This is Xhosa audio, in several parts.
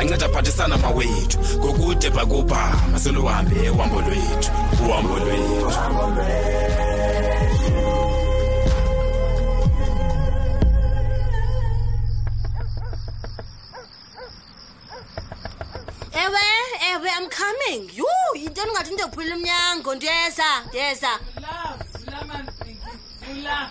anceda aphathisana mawethu ngokude bhakubhama seluhambe uhambo lwethu uhambo lwethu ewe ewe i'm coming yhu yinto endingathi into ephula umnyango ndiyeza ndiyeza Vula, vula, man. Vula.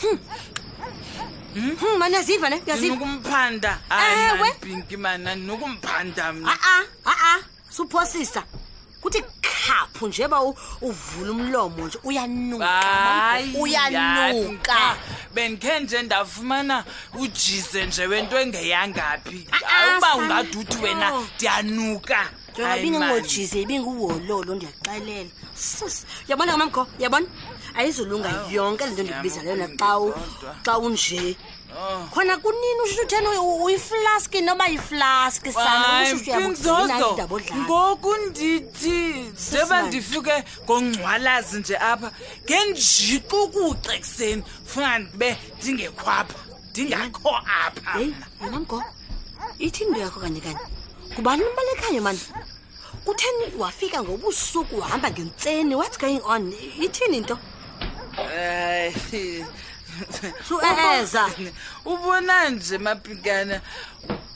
Hmm. Hmm? Hmm, mani uyaziva ne uyazivanukumphanda pinki mana ndinokumphanda mna a-a a-a suphosisa kuthi khaphu nje ba uvula umlomo nje uyanukauyannka bendikhe nje ndafumana ujize nje wento engeyangaphi ah, ah, uba ungaduthi wena ndiyanuka njengoba ibingengojize ibinguwololo ndiyaxelela sus uyabona ke mamgo uyabona ayizulunga yonke le nto ndikubiza leyo naxa xa unje Oh. khona kunini usho utheni uyiflaski noba yiflaski sangoku ndithi njengoba ndifike ngongcwalazi nje apha ngenjiqukuce ekuseni funa ndibe ndingekhwapha ndingakho apha ithi into yakho kanye kanye ngubani umbalekhayo mani kutheni wafika ngobusuku wahamba ngentseni what's going on ithini into eh, sueza ubona nje mapikana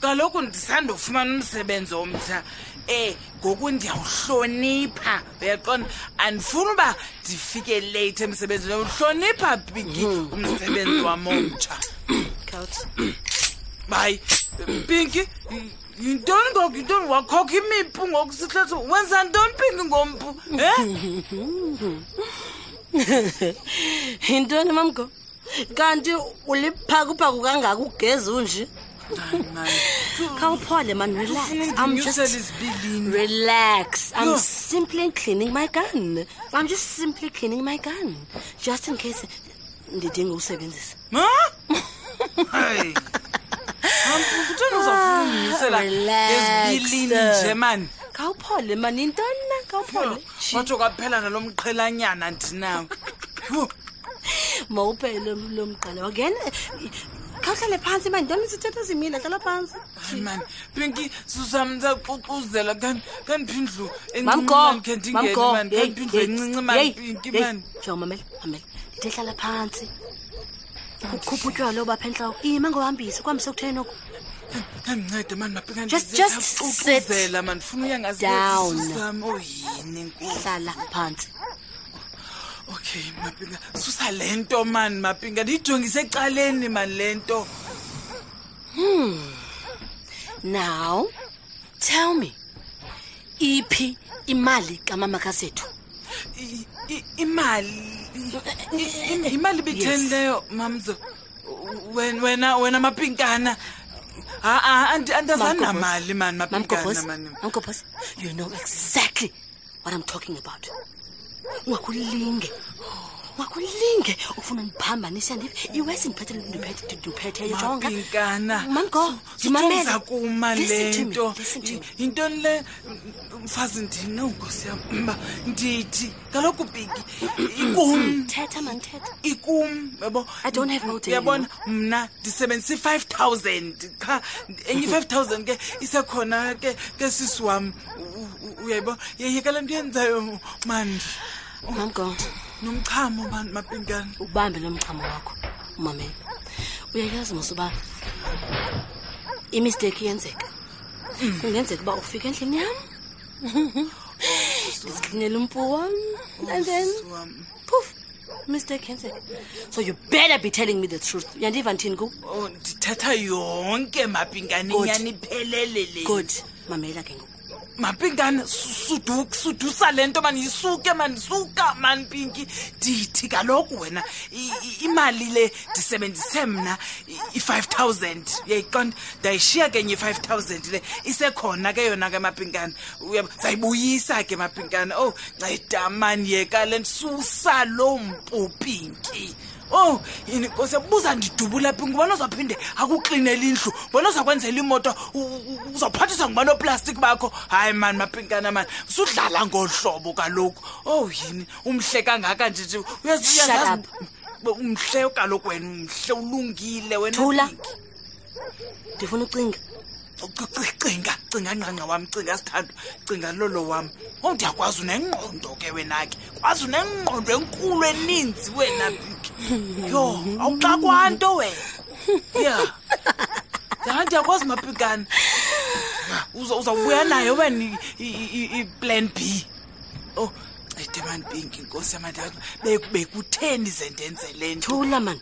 kaloku ndisandofumana umsebenzi omtsha um eh, ngoku ndiyawuhlonipha uyaqonda andifuni uba ndifike leyithi emsebenzini uhlonipha pinki hmm. umsebenzi wam omtsha bayi pinki yintoni ngoku yintoni wakhokha imimpu ngoku sihlathi wenza ntoni pinki ngompu um yintoni mamgo kanti uliphakuphaku kangaka ugeza unje khawuphole man relax i'm just relax i'm simply cleaning my gun i'm just simply cleaning my gun just in case ndidinga ukusebenzisa nje mani khawuphole mani yintoni na khawuphole watsho kwaphela nalo mqhelanyana ndinawo mawupe lo mgqala wangena khawuhlale phantsi mani ntoni sithetha simile hlala phantsi mani pinki susam ndizakuxuxuzela kandiphindlu encinimanikandiingenimanikandiphindlu encinci mani pinki mani jo mamele mamele ndithe hlala phantsi ukhupha utywalo obapha entloko ima ngohambise kuhambi sokutheni oku kandincede mani mapinkaxuxuzela mani ndifuna uyangazilezisusam oyini oh, nkohlala phantsi okay mapinga susa le nto mani mapinga ndiyijongise ecaleni mani le nto hmm. now tell me iphi imali kamama kasethu imali imali bitheni leyo mamzo wena wena mapinkana ha-a andazani namali mani mapinkana mani you know exactly what i'm talking about ungakulinge ungakulinge ufuna ndiphambanise ndive iwesi ndiphethe ndiphetheyo jongainkana mamgoza kuma le nto yintoni le mfazi ndine unkosi yam uba ndithi kaloku biki ikum thetha mandithetha ikum yabo yabona mna ndisebenzisa i-five thousand qha enye i-five thousand ke isekhona ke ke sisi wam uyayibo yeyeka le nto yenzayo mandi mamgo nomchamo bantu mapinkani ubambe lo mchamo wakho umamele uyayazi mos uba imisteki iyenzeka mm. kungenzeka uba ufika endlini yam ndiziklinela umpu wam and then puf mistake yenzeka so you better be telling me the truth uyandiva ndithini ku oh, ndithatha yonke mapinkani nyani iphelele le mamela ke ngoku mapingane suduke sudusa le nto mani yisuke mandisuka mani pinki ndithi kaloku wena imali le ndisebenzise mna i-five thousand uyayiqonda ndayishiya ke nye i-five thousand le isekhona ke yona ke mapinkane zayibuyisa ke mapinkane owu oh, nceda mani yeka le ndisusa loo mpupinki owu oh, yini kose buza ndidubula phi ngubani ozaphinde akuxinela indlu ngubani ozakwenzela imoto uzawuphathiswa ngubani oplastiki bakho hayi mani mapinkana mani sudlala ngohlobo kaloku owu oh, yini umhle kangaka nje uyazumhle kaloku wena umhle ulungile wena ndifuna ucinga cinga cinga nqanqa wam cinga sithandwa cinga lolo wam o oh, ndiyakwazi unengqondo ke wena ke kwazi unengqondo enkulu eninzi wena biki yho awuxa kwanto wena ya ya ndiyakwazi mapikana uzawubuya nayo wena iplan b o oh, ncede mani pinki nkosi yamandla bekutheni ze ndenze le nto thula mani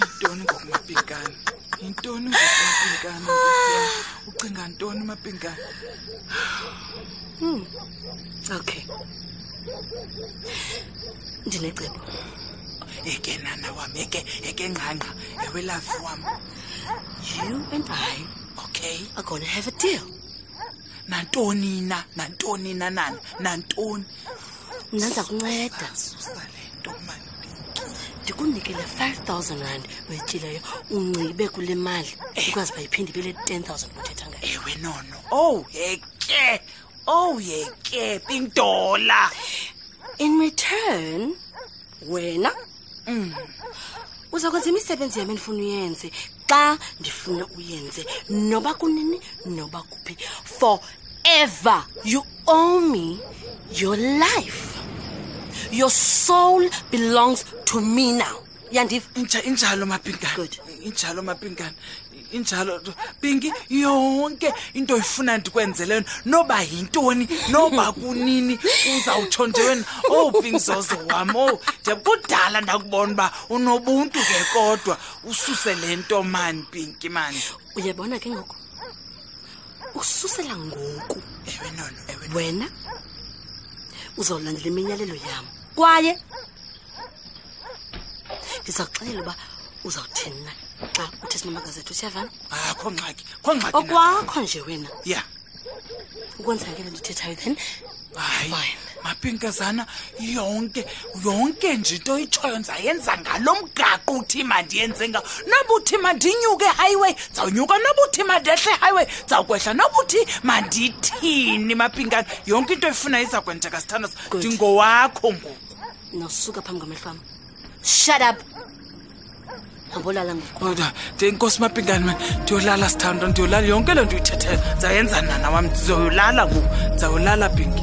yintoni ngokumapinkana yintoni ngokumapinkana ucinga ntoni umapinkana hmm. okay ndinecebo eke nana wam eke eke ngqangqa ewe love wam you and i okay are gonna have a deal nantoni na nantoni na nani nantoni mna ndiza kunceda ndikunike le five thousand rand uyityileyo unxibe kule mali eh. ukwazi uba iphinde ibe le ten thousand uthetha ngayo ewe nono ow oh, yeke ow oh, yeke pindola in return wena mm. uza kwenza imisebenzi yam endifuna uyenze xa ndifuna uyenze noba kunini noba kuphi forever you owe me your life your soul belongs to me now yandiva injalo mapingana injalo mapingana injalo pinki yonke into oyifuna ndikwenzeleyo noba yintoni noba kunini uzawutsho nje wena owu oh, pinki zozo wam owu oh, ndiyakudala ndakubona uba unobuntu ke kodwa ususe le nto mani pinki mani uyabona ke ngoku ususela ngoku ewe nono ewe wena uzawulandela imiyalelo yam kwaye ndizawuxelela uba uzawuthini na xa uthi sinemaka zethu siyavana akho ah, ngxaki kho ngxaki okwakho nje wena ya ukwenzeka ke bendithethayo then hayi mapinkezana yonke yonke nje into oyitshoyo ndizayenza ngalo mgaqo uthi mandiyenze nga noba uthi mandinyuke highway ndizawunyuka noba uthi mandehle highway ndizawukwehla noba uthi mandithini mapinkana yonke into oyifuna iza kwenzeka sithandaza ndingowakho ngoku nosuka phambi kwamehlo am shut up hambolala ngokuda de inkosi mapingane mani ndiyolala sithandwa ndiyolala yonke le nto uyithethayo ndizawuyenza nana wam ndizoyolala ngoku ndizawulala pinki